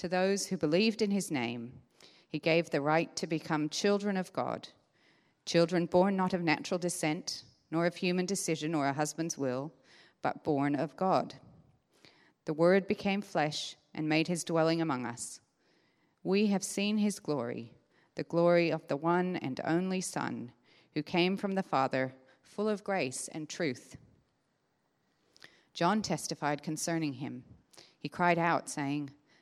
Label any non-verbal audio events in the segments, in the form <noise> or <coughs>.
to those who believed in his name, he gave the right to become children of God, children born not of natural descent, nor of human decision or a husband's will, but born of God. The Word became flesh and made his dwelling among us. We have seen his glory, the glory of the one and only Son, who came from the Father, full of grace and truth. John testified concerning him. He cried out, saying,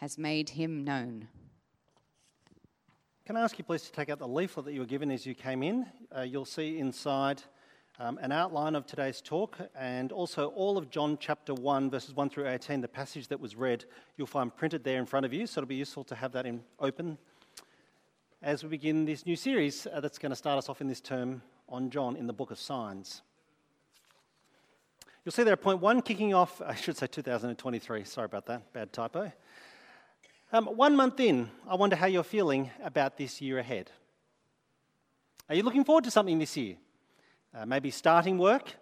has made him known. Can I ask you please to take out the leaflet that you were given as you came in? Uh, you'll see inside um, an outline of today's talk and also all of John chapter 1, verses 1 through 18, the passage that was read, you'll find printed there in front of you, so it'll be useful to have that in open as we begin this new series uh, that's going to start us off in this term on John in the book of signs. You'll see there point one kicking off, I should say 2023, sorry about that, bad typo. Um, one month in, I wonder how you're feeling about this year ahead. Are you looking forward to something this year? Uh, maybe starting work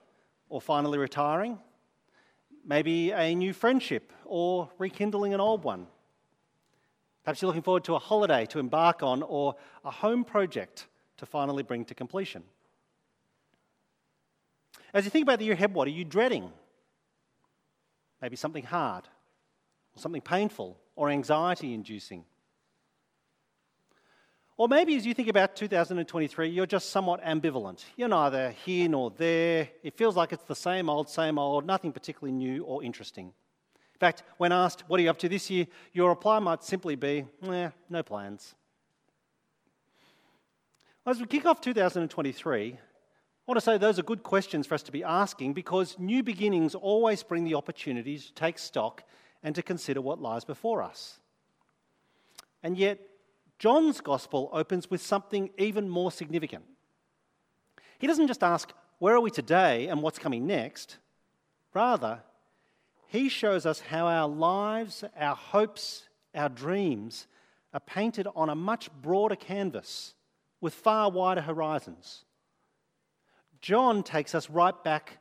or finally retiring? Maybe a new friendship or rekindling an old one? Perhaps you're looking forward to a holiday to embark on or a home project to finally bring to completion. As you think about the year ahead, what are you dreading? Maybe something hard, or something painful, or anxiety inducing. Or maybe as you think about 2023, you're just somewhat ambivalent. You're neither here nor there. It feels like it's the same old, same old, nothing particularly new or interesting. In fact, when asked, What are you up to this year? your reply might simply be, Eh, no plans. As we kick off 2023, I want to say those are good questions for us to be asking because new beginnings always bring the opportunity to take stock and to consider what lies before us. And yet, John's gospel opens with something even more significant. He doesn't just ask, Where are we today and what's coming next? Rather, he shows us how our lives, our hopes, our dreams are painted on a much broader canvas with far wider horizons. John takes us right back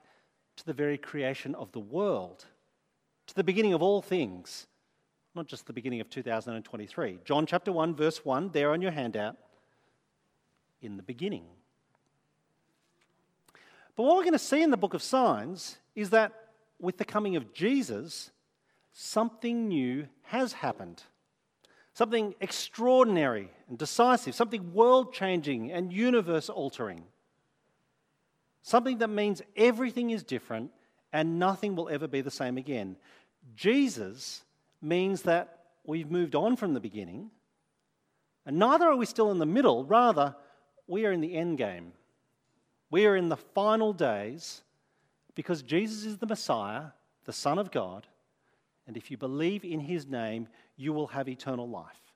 to the very creation of the world to the beginning of all things, not just the beginning of 2023. John chapter 1, verse 1, there on your handout, in the beginning. But what we're going to see in the book of signs is that with the coming of Jesus, something new has happened. Something extraordinary and decisive, something world changing and universe altering. Something that means everything is different and nothing will ever be the same again. Jesus means that we've moved on from the beginning, and neither are we still in the middle, rather, we are in the end game. We are in the final days because Jesus is the Messiah, the Son of God, and if you believe in his name, you will have eternal life.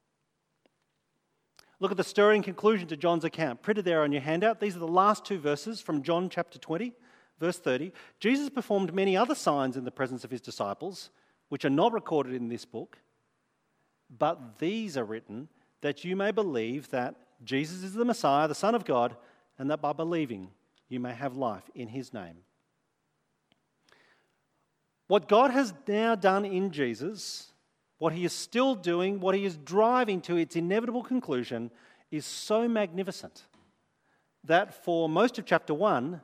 Look at the stirring conclusion to John's account, printed there on your handout. These are the last two verses from John chapter 20. Verse 30 Jesus performed many other signs in the presence of his disciples, which are not recorded in this book, but these are written that you may believe that Jesus is the Messiah, the Son of God, and that by believing you may have life in his name. What God has now done in Jesus, what he is still doing, what he is driving to its inevitable conclusion, is so magnificent that for most of chapter 1,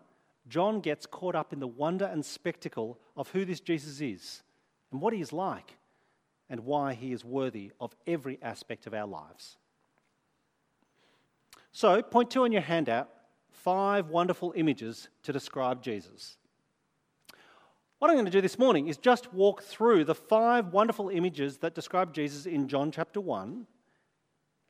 John gets caught up in the wonder and spectacle of who this Jesus is and what he is like and why he is worthy of every aspect of our lives. So, point two on your handout five wonderful images to describe Jesus. What I'm going to do this morning is just walk through the five wonderful images that describe Jesus in John chapter 1.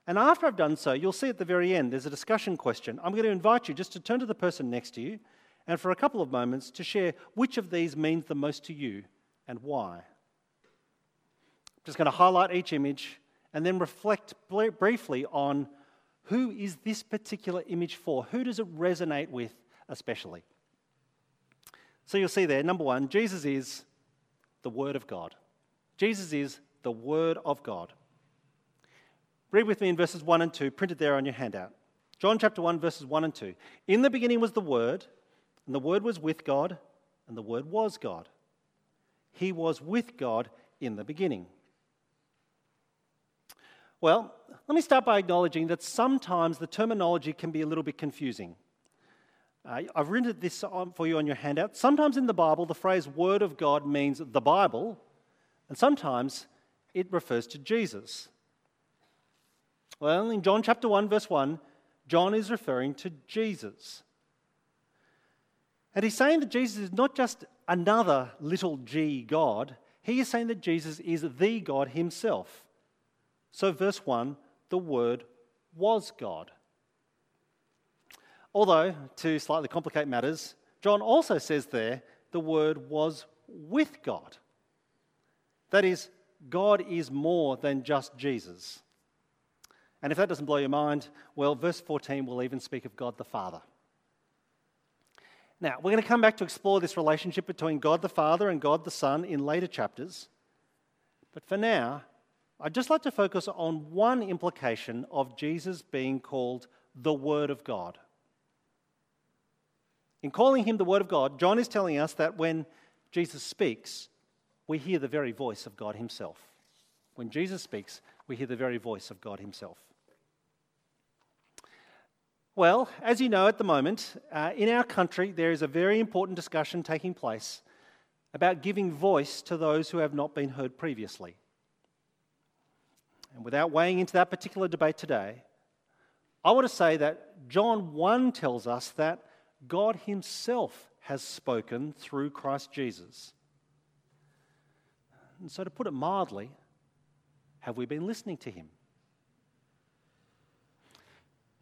And after I've done so, you'll see at the very end there's a discussion question. I'm going to invite you just to turn to the person next to you and for a couple of moments to share which of these means the most to you and why. I'm just going to highlight each image and then reflect briefly on who is this particular image for? Who does it resonate with especially? So you'll see there, number one, Jesus is the Word of God. Jesus is the Word of God. Read with me in verses 1 and 2, printed there on your handout. John chapter 1, verses 1 and 2. In the beginning was the Word, and the Word was with God, and the Word was God. He was with God in the beginning. Well, let me start by acknowledging that sometimes the terminology can be a little bit confusing. Uh, I've written this for you on your handout. Sometimes in the Bible, the phrase Word of God means the Bible, and sometimes it refers to Jesus. Well, in John chapter 1, verse 1, John is referring to Jesus. And he's saying that Jesus is not just another little g God, he is saying that Jesus is the God himself. So, verse 1 the Word was God. Although, to slightly complicate matters, John also says there the Word was with God. That is, God is more than just Jesus. And if that doesn't blow your mind, well, verse 14 will even speak of God the Father. Now, we're going to come back to explore this relationship between God the Father and God the Son in later chapters. But for now, I'd just like to focus on one implication of Jesus being called the Word of God. In calling him the Word of God, John is telling us that when Jesus speaks, we hear the very voice of God Himself. When Jesus speaks, we hear the very voice of God Himself. Well, as you know at the moment, uh, in our country, there is a very important discussion taking place about giving voice to those who have not been heard previously. And without weighing into that particular debate today, I want to say that John 1 tells us that God Himself has spoken through Christ Jesus. And so, to put it mildly, have we been listening to Him?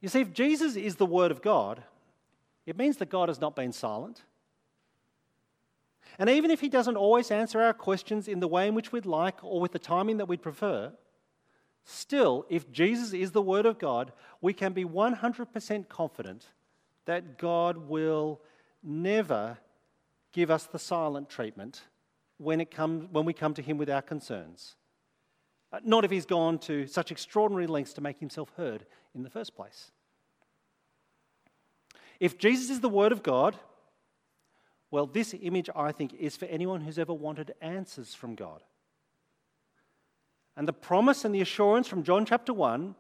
You see, if Jesus is the Word of God, it means that God has not been silent. And even if He doesn't always answer our questions in the way in which we'd like or with the timing that we'd prefer, still, if Jesus is the Word of God, we can be 100% confident that God will never give us the silent treatment when, it comes, when we come to Him with our concerns. Uh, not if He's gone to such extraordinary lengths to make Himself heard in the first place. If Jesus is the Word of God, well, this image, I think, is for anyone who's ever wanted answers from God. And the promise and the assurance from John chapter 1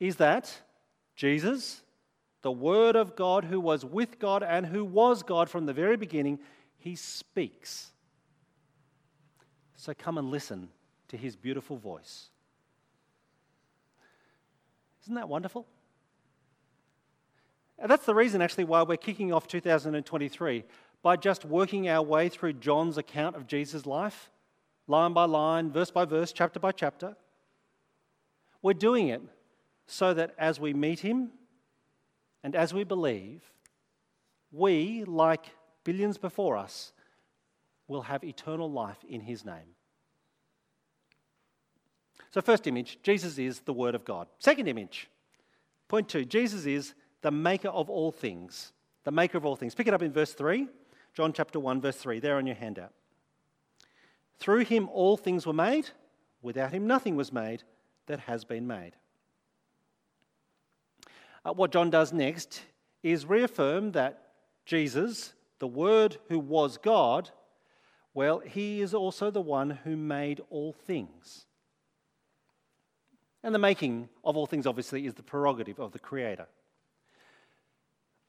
is that Jesus, the Word of God, who was with God and who was God from the very beginning, he speaks. So come and listen to his beautiful voice. Isn't that wonderful? And that's the reason, actually, why we're kicking off 2023 by just working our way through John's account of Jesus' life, line by line, verse by verse, chapter by chapter. We're doing it so that as we meet him, and as we believe, we, like billions before us, will have eternal life in his name. So, first image, Jesus is the Word of God. Second image, point two, Jesus is the maker of all things. The maker of all things. Pick it up in verse 3, John chapter 1, verse 3, there on your handout. Through him all things were made, without him nothing was made that has been made. Uh, what John does next is reaffirm that Jesus, the Word who was God, well, he is also the one who made all things. And the making of all things, obviously, is the prerogative of the Creator.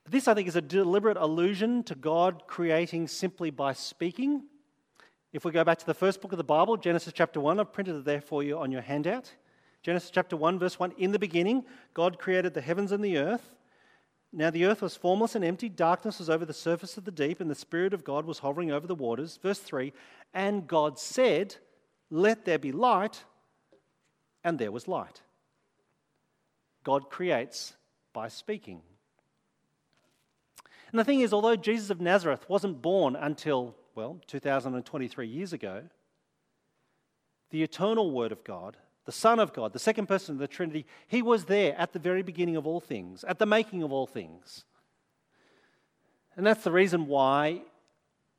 This, I think, is a deliberate allusion to God creating simply by speaking. If we go back to the first book of the Bible, Genesis chapter 1, I've printed it there for you on your handout. Genesis chapter 1, verse 1 In the beginning, God created the heavens and the earth. Now the earth was formless and empty, darkness was over the surface of the deep, and the Spirit of God was hovering over the waters. Verse 3 And God said, Let there be light, and there was light. God creates by speaking. And the thing is, although Jesus of Nazareth wasn't born until, well, 2023 years ago, the eternal Word of God the Son of God, the second person of the Trinity, he was there at the very beginning of all things, at the making of all things. And that's the reason why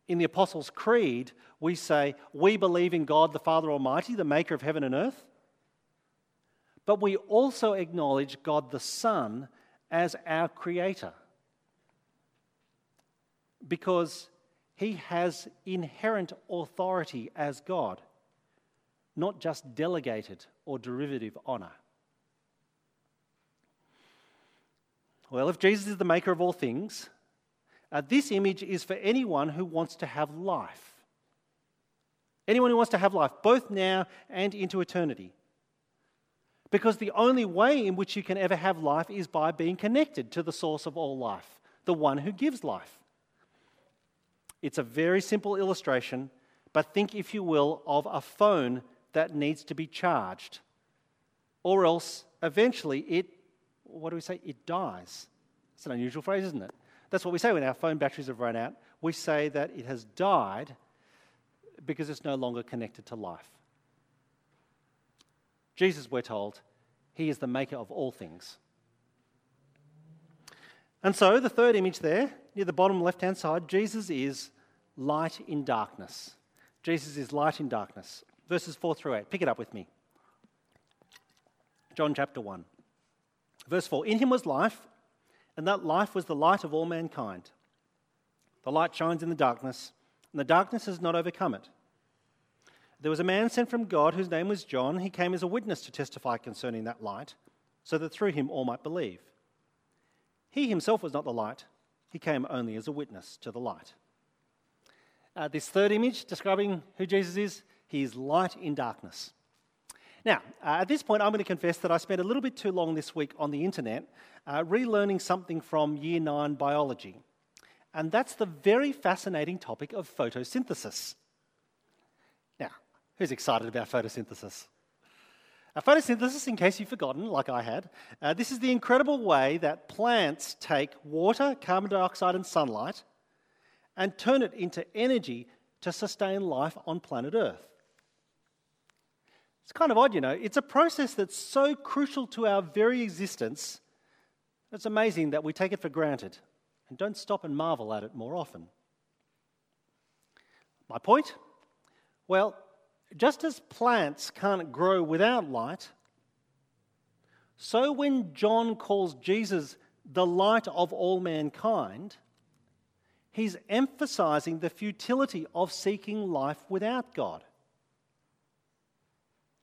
in the Apostles' Creed we say, We believe in God the Father Almighty, the maker of heaven and earth. But we also acknowledge God the Son as our creator. Because he has inherent authority as God not just delegated or derivative honour. Well, if Jesus is the maker of all things, uh, this image is for anyone who wants to have life. Anyone who wants to have life, both now and into eternity. Because the only way in which you can ever have life is by being connected to the source of all life, the one who gives life. It's a very simple illustration, but think, if you will, of a phone that needs to be charged. Or else, eventually, it, what do we say? It dies. It's an unusual phrase, isn't it? That's what we say when our phone batteries have run out. We say that it has died because it's no longer connected to life. Jesus, we're told, he is the maker of all things. And so, the third image there, near the bottom left hand side, Jesus is light in darkness. Jesus is light in darkness verses 4 through 8. Pick it up with me. John chapter 1. Verse 4 In him was life, and that life was the light of all mankind. The light shines in the darkness, and the darkness has not overcome it. There was a man sent from God whose name was John. He came as a witness to testify concerning that light, so that through him all might believe. He himself was not the light, he came only as a witness to the light. Uh, this third image describing who Jesus is he is light in darkness. Now, uh, at this point, I'm going to confess that I spent a little bit too long this week on the internet uh, relearning something from Year 9 biology. And that's the very fascinating topic of photosynthesis. Now, who's excited about photosynthesis? Uh, photosynthesis, in case you've forgotten, like I had, uh, this is the incredible way that plants take water, carbon dioxide, and sunlight and turn it into energy to sustain life on planet Earth. It's kind of odd, you know. It's a process that's so crucial to our very existence. It's amazing that we take it for granted and don't stop and marvel at it more often. My point? Well, just as plants can't grow without light, so when John calls Jesus the light of all mankind, he's emphasizing the futility of seeking life without God.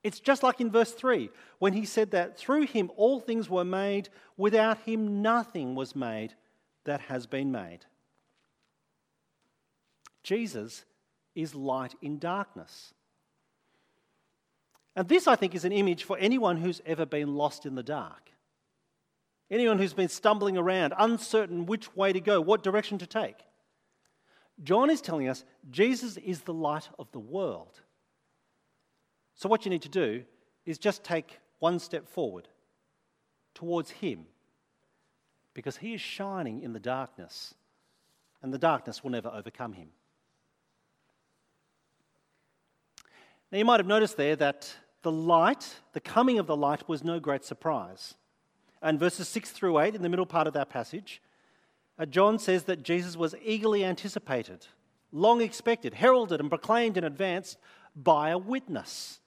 It's just like in verse 3 when he said that through him all things were made, without him nothing was made that has been made. Jesus is light in darkness. And this, I think, is an image for anyone who's ever been lost in the dark. Anyone who's been stumbling around, uncertain which way to go, what direction to take. John is telling us Jesus is the light of the world. So, what you need to do is just take one step forward towards Him because He is shining in the darkness, and the darkness will never overcome Him. Now, you might have noticed there that the light, the coming of the light, was no great surprise. And verses 6 through 8, in the middle part of that passage, John says that Jesus was eagerly anticipated, long expected, heralded, and proclaimed in advance by a witness.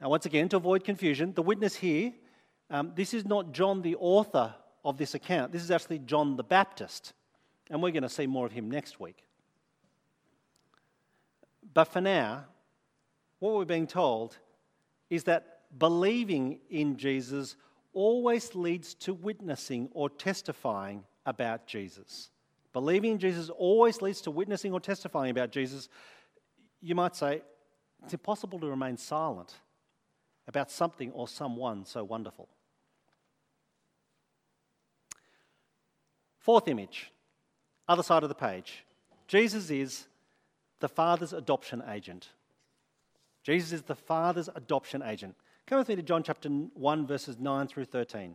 Now, once again, to avoid confusion, the witness here um, this is not John, the author of this account. This is actually John the Baptist. And we're going to see more of him next week. But for now, what we're being told is that believing in Jesus always leads to witnessing or testifying about Jesus. Believing in Jesus always leads to witnessing or testifying about Jesus. You might say, it's impossible to remain silent about something or someone so wonderful. Fourth image, other side of the page. Jesus is the Father's adoption agent. Jesus is the Father's adoption agent. Come with me to John chapter 1, verses 9 through 13.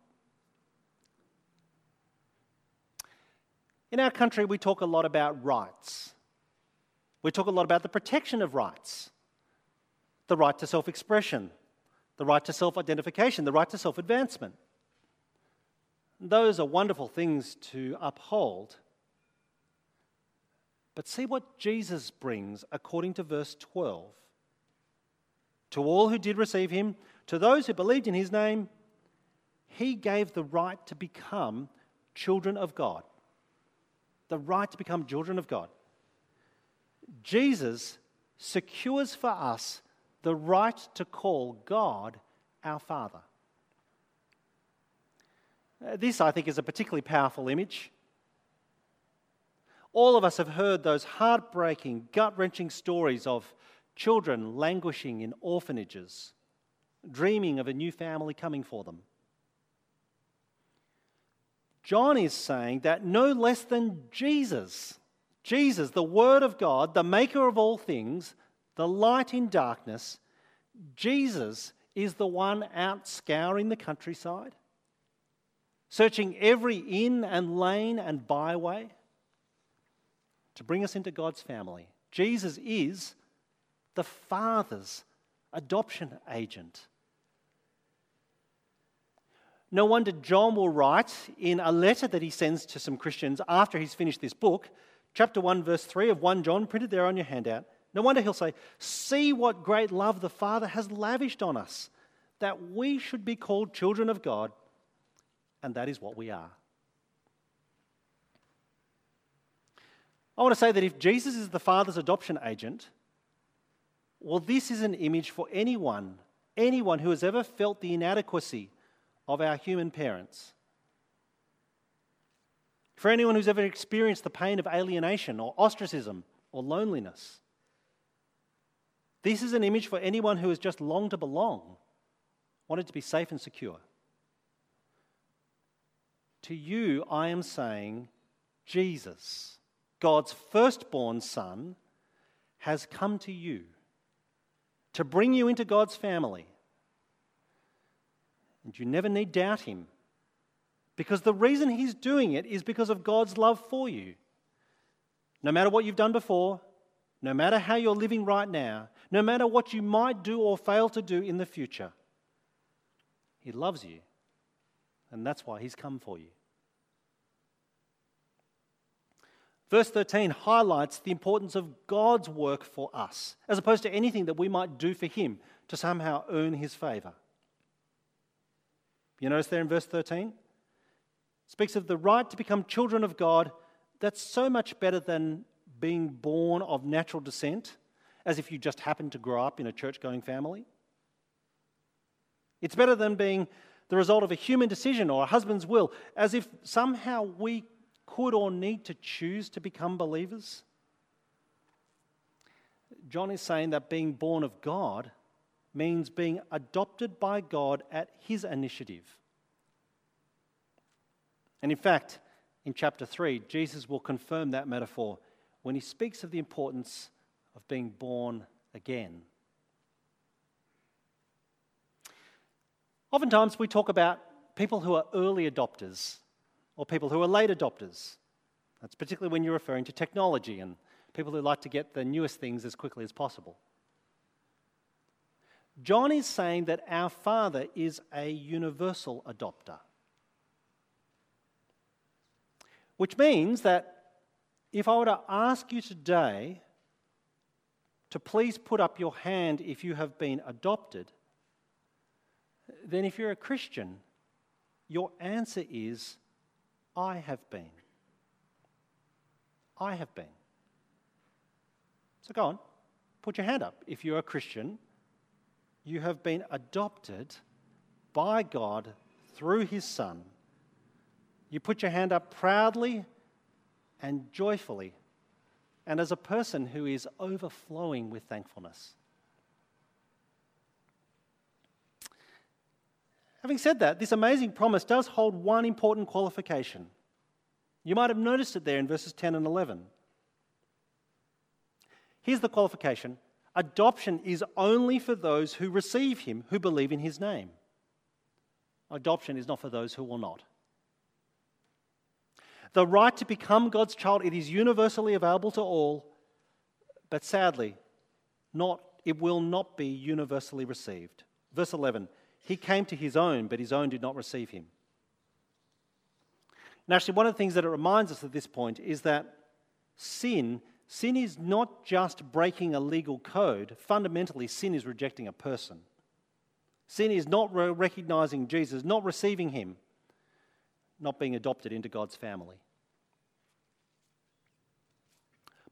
In our country, we talk a lot about rights. We talk a lot about the protection of rights the right to self expression, the right to self identification, the right to self advancement. Those are wonderful things to uphold. But see what Jesus brings according to verse 12. To all who did receive him, to those who believed in his name, he gave the right to become children of God. The right to become children of God. Jesus secures for us the right to call God our Father. Uh, this, I think, is a particularly powerful image. All of us have heard those heartbreaking, gut wrenching stories of children languishing in orphanages, dreaming of a new family coming for them. John is saying that no less than Jesus, Jesus, the Word of God, the maker of all things, the light in darkness, Jesus is the one out scouring the countryside, searching every inn and lane and byway to bring us into God's family. Jesus is the Father's adoption agent. No wonder John will write in a letter that he sends to some Christians after he's finished this book, chapter 1, verse 3 of 1 John, printed there on your handout. No wonder he'll say, See what great love the Father has lavished on us, that we should be called children of God, and that is what we are. I want to say that if Jesus is the Father's adoption agent, well, this is an image for anyone, anyone who has ever felt the inadequacy of our human parents. For anyone who's ever experienced the pain of alienation or ostracism or loneliness. This is an image for anyone who has just longed to belong, wanted to be safe and secure. To you, I am saying, Jesus, God's firstborn Son, has come to you to bring you into God's family and you never need doubt him. Because the reason he's doing it is because of God's love for you. No matter what you've done before, no matter how you're living right now, no matter what you might do or fail to do in the future, he loves you. And that's why he's come for you. Verse 13 highlights the importance of God's work for us, as opposed to anything that we might do for him to somehow earn his favor. You notice there in verse 13? Speaks of the right to become children of God. That's so much better than being born of natural descent, as if you just happened to grow up in a church going family. It's better than being the result of a human decision or a husband's will, as if somehow we could or need to choose to become believers. John is saying that being born of God means being adopted by God at His initiative. And in fact, in chapter 3, Jesus will confirm that metaphor when he speaks of the importance of being born again. Oftentimes, we talk about people who are early adopters or people who are late adopters. That's particularly when you're referring to technology and people who like to get the newest things as quickly as possible. John is saying that our Father is a universal adopter. Which means that if I were to ask you today to please put up your hand if you have been adopted, then if you're a Christian, your answer is, I have been. I have been. So go on, put your hand up. If you're a Christian, you have been adopted by God through His Son. You put your hand up proudly and joyfully, and as a person who is overflowing with thankfulness. Having said that, this amazing promise does hold one important qualification. You might have noticed it there in verses 10 and 11. Here's the qualification adoption is only for those who receive him, who believe in his name. Adoption is not for those who will not. The right to become God's child, it is universally available to all, but sadly, not, it will not be universally received. Verse 11 He came to his own, but his own did not receive him. And actually, one of the things that it reminds us at this point is that sin Sin is not just breaking a legal code. Fundamentally, sin is rejecting a person. Sin is not re- recognizing Jesus, not receiving him, not being adopted into God's family.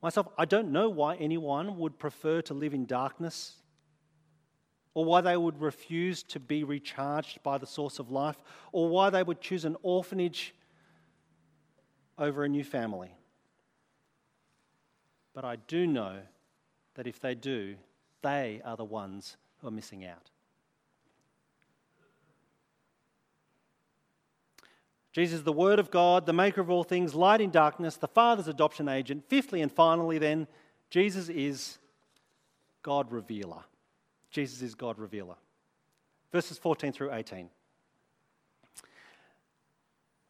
Myself, I don't know why anyone would prefer to live in darkness or why they would refuse to be recharged by the source of life or why they would choose an orphanage over a new family. But I do know that if they do, they are the ones who are missing out. Jesus, the Word of God, the maker of all things, light in darkness, the Father's adoption agent. Fifthly and finally, then, Jesus is God revealer. Jesus is God revealer. Verses 14 through 18.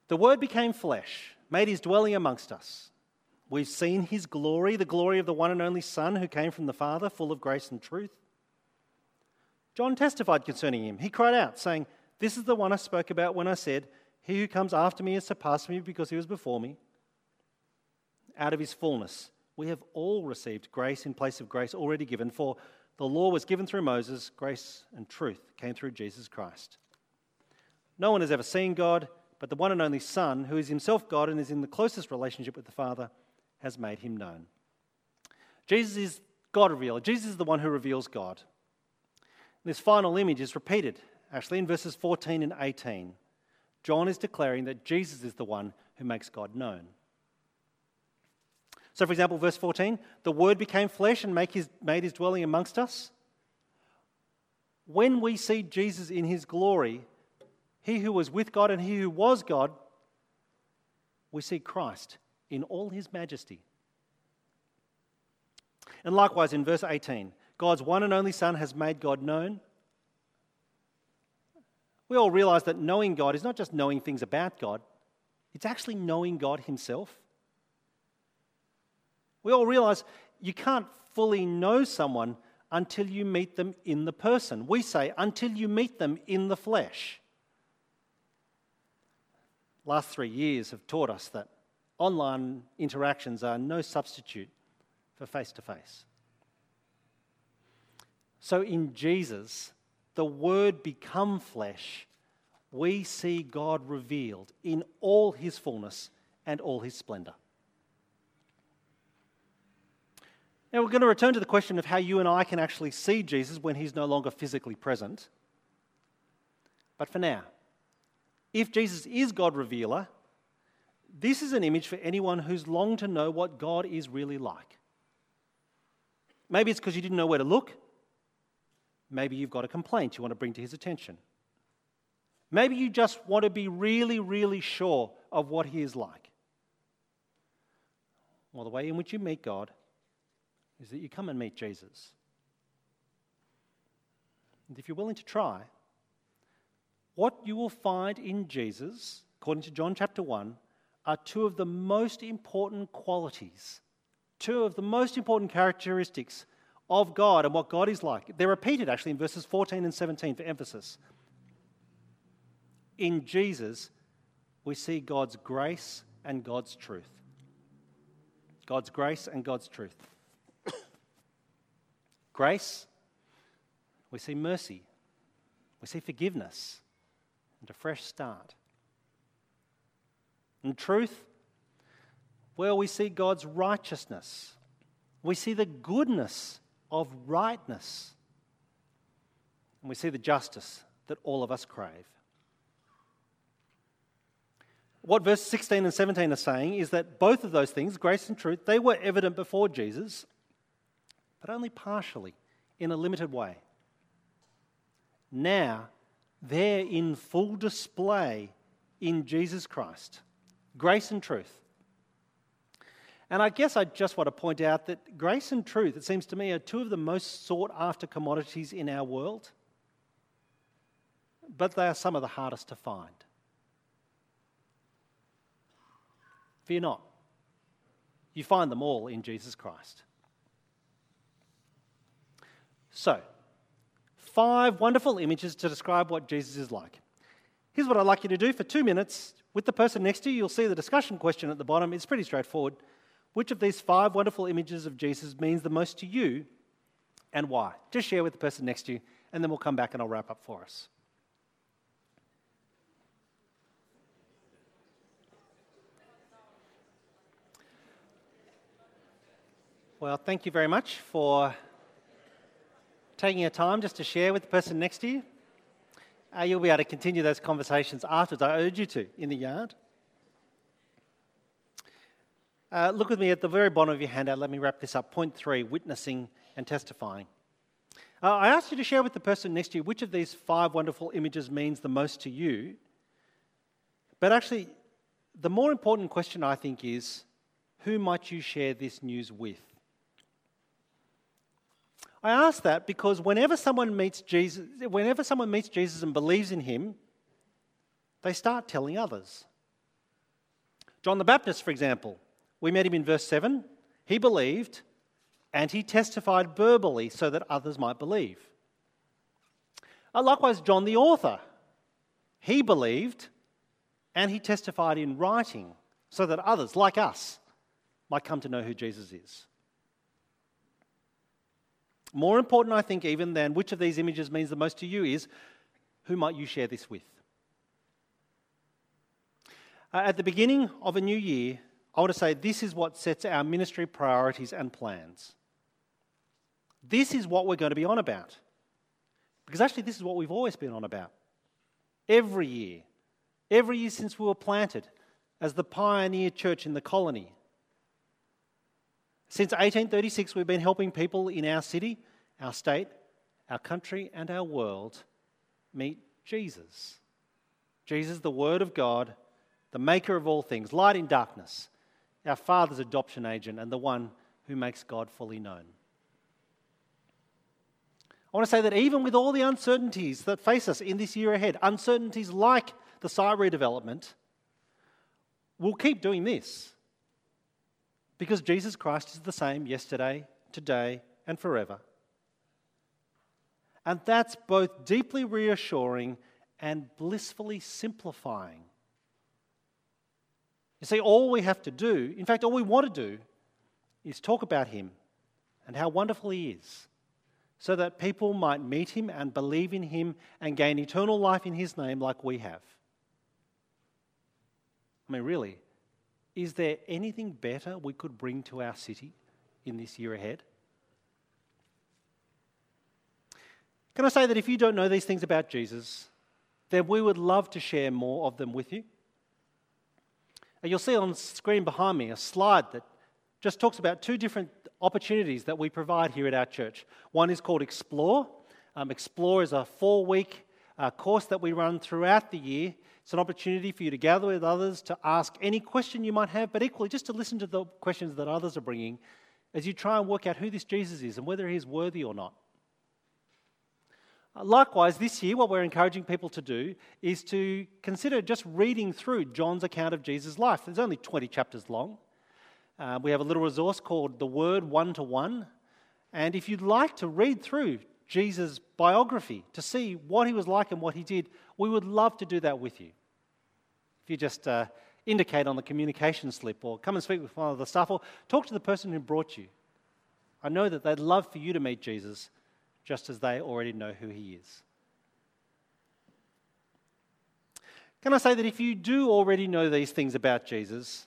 The Word became flesh, made his dwelling amongst us. We've seen his glory, the glory of the one and only Son who came from the Father, full of grace and truth. John testified concerning him. He cried out, saying, This is the one I spoke about when I said, He who comes after me has surpassed me because he was before me. Out of his fullness, we have all received grace in place of grace already given, for the law was given through Moses, grace and truth came through Jesus Christ. No one has ever seen God, but the one and only Son, who is himself God and is in the closest relationship with the Father, has made him known. Jesus is God revealer. Jesus is the one who reveals God. This final image is repeated actually in verses 14 and 18. John is declaring that Jesus is the one who makes God known. So, for example, verse 14 the Word became flesh and his, made his dwelling amongst us. When we see Jesus in his glory, he who was with God and he who was God, we see Christ in all his majesty. And likewise, in verse 18, God's one and only Son has made God known. We all realize that knowing God is not just knowing things about God, it's actually knowing God Himself. We all realize you can't fully know someone until you meet them in the person. We say, until you meet them in the flesh. Last three years have taught us that online interactions are no substitute for face to face. So in Jesus, the Word become flesh, we see God revealed in all his fullness and all his splendor. Now, we're going to return to the question of how you and I can actually see Jesus when he's no longer physically present. But for now, if Jesus is God revealer, this is an image for anyone who's longed to know what God is really like. Maybe it's because you didn't know where to look. Maybe you've got a complaint you want to bring to his attention. Maybe you just want to be really, really sure of what he is like. Well, the way in which you meet God is that you come and meet Jesus. And if you're willing to try, what you will find in Jesus, according to John chapter 1, are two of the most important qualities, two of the most important characteristics of God and what God is like. They're repeated actually in verses 14 and 17 for emphasis. In Jesus, we see God's grace and God's truth. God's grace and God's truth. <coughs> grace, we see mercy, we see forgiveness, and a fresh start. In truth, well, we see God's righteousness. We see the goodness of rightness. And we see the justice that all of us crave. What verse 16 and 17 are saying is that both of those things, grace and truth, they were evident before Jesus, but only partially, in a limited way. Now, they're in full display in Jesus Christ grace and truth. And I guess I just want to point out that grace and truth, it seems to me, are two of the most sought after commodities in our world, but they are some of the hardest to find. Fear not. You find them all in Jesus Christ. So, five wonderful images to describe what Jesus is like. Here's what I'd like you to do for two minutes. With the person next to you, you'll see the discussion question at the bottom. It's pretty straightforward. Which of these five wonderful images of Jesus means the most to you and why? Just share with the person next to you, and then we'll come back and I'll wrap up for us. Well, thank you very much for taking your time just to share with the person next to you. Uh, you'll be able to continue those conversations afterwards. I urge you to in the yard. Uh, look with me at the very bottom of your handout. Let me wrap this up. Point three witnessing and testifying. Uh, I asked you to share with the person next to you which of these five wonderful images means the most to you. But actually, the more important question I think is who might you share this news with? I ask that because whenever someone meets Jesus, whenever someone meets Jesus and believes in him, they start telling others. John the Baptist, for example, we met him in verse 7. He believed and he testified verbally so that others might believe. Uh, likewise, John the author, he believed and he testified in writing so that others, like us, might come to know who Jesus is. More important, I think, even than which of these images means the most to you is who might you share this with? Uh, at the beginning of a new year, I want to say this is what sets our ministry priorities and plans. This is what we're going to be on about. Because actually, this is what we've always been on about. Every year. Every year since we were planted as the pioneer church in the colony. Since 1836, we've been helping people in our city, our state, our country, and our world meet Jesus. Jesus, the Word of God, the maker of all things, light in darkness, our Father's adoption agent, and the one who makes God fully known. I want to say that even with all the uncertainties that face us in this year ahead, uncertainties like the site redevelopment, we'll keep doing this. Because Jesus Christ is the same yesterday, today, and forever. And that's both deeply reassuring and blissfully simplifying. You see, all we have to do, in fact, all we want to do, is talk about Him and how wonderful He is, so that people might meet Him and believe in Him and gain eternal life in His name like we have. I mean, really, is there anything better we could bring to our city in this year ahead? Can I say that if you don't know these things about Jesus, then we would love to share more of them with you. You'll see on the screen behind me a slide that just talks about two different opportunities that we provide here at our church. One is called Explore. Um, Explore is a four week uh, course that we run throughout the year it's an opportunity for you to gather with others, to ask any question you might have, but equally just to listen to the questions that others are bringing as you try and work out who this Jesus is and whether he is worthy or not. Likewise, this year, what we're encouraging people to do is to consider just reading through John's account of Jesus' life. There's only 20 chapters long. Uh, we have a little resource called The Word One to One. And if you'd like to read through Jesus' biography to see what he was like and what he did, we would love to do that with you. If you just uh, indicate on the communication slip or come and speak with one of the staff or talk to the person who brought you. I know that they'd love for you to meet Jesus just as they already know who he is. Can I say that if you do already know these things about Jesus,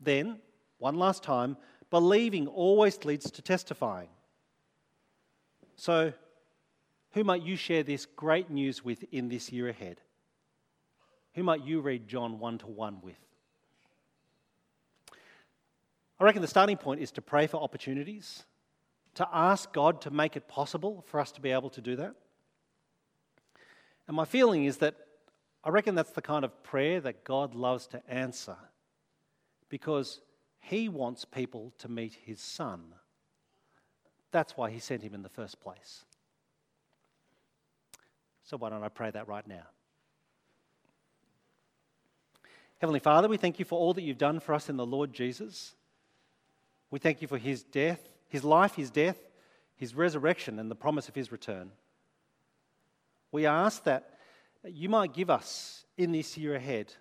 then, one last time, believing always leads to testifying. So, who might you share this great news with in this year ahead? Who might you read John 1 to 1 with? I reckon the starting point is to pray for opportunities to ask God to make it possible for us to be able to do that. And my feeling is that I reckon that's the kind of prayer that God loves to answer because He wants people to meet His Son. That's why He sent Him in the first place. So, why don't I pray that right now? Heavenly Father, we thank you for all that you've done for us in the Lord Jesus. We thank you for his death his life, his death, his resurrection, and the promise of his return. We ask that you might give us in this year ahead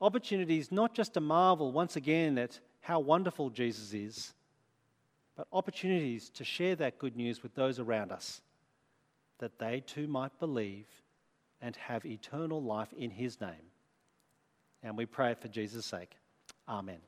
opportunities not just to marvel once again at how wonderful Jesus is, but opportunities to share that good news with those around us, that they too might believe and have eternal life in his name. And we pray it for Jesus' sake. Amen.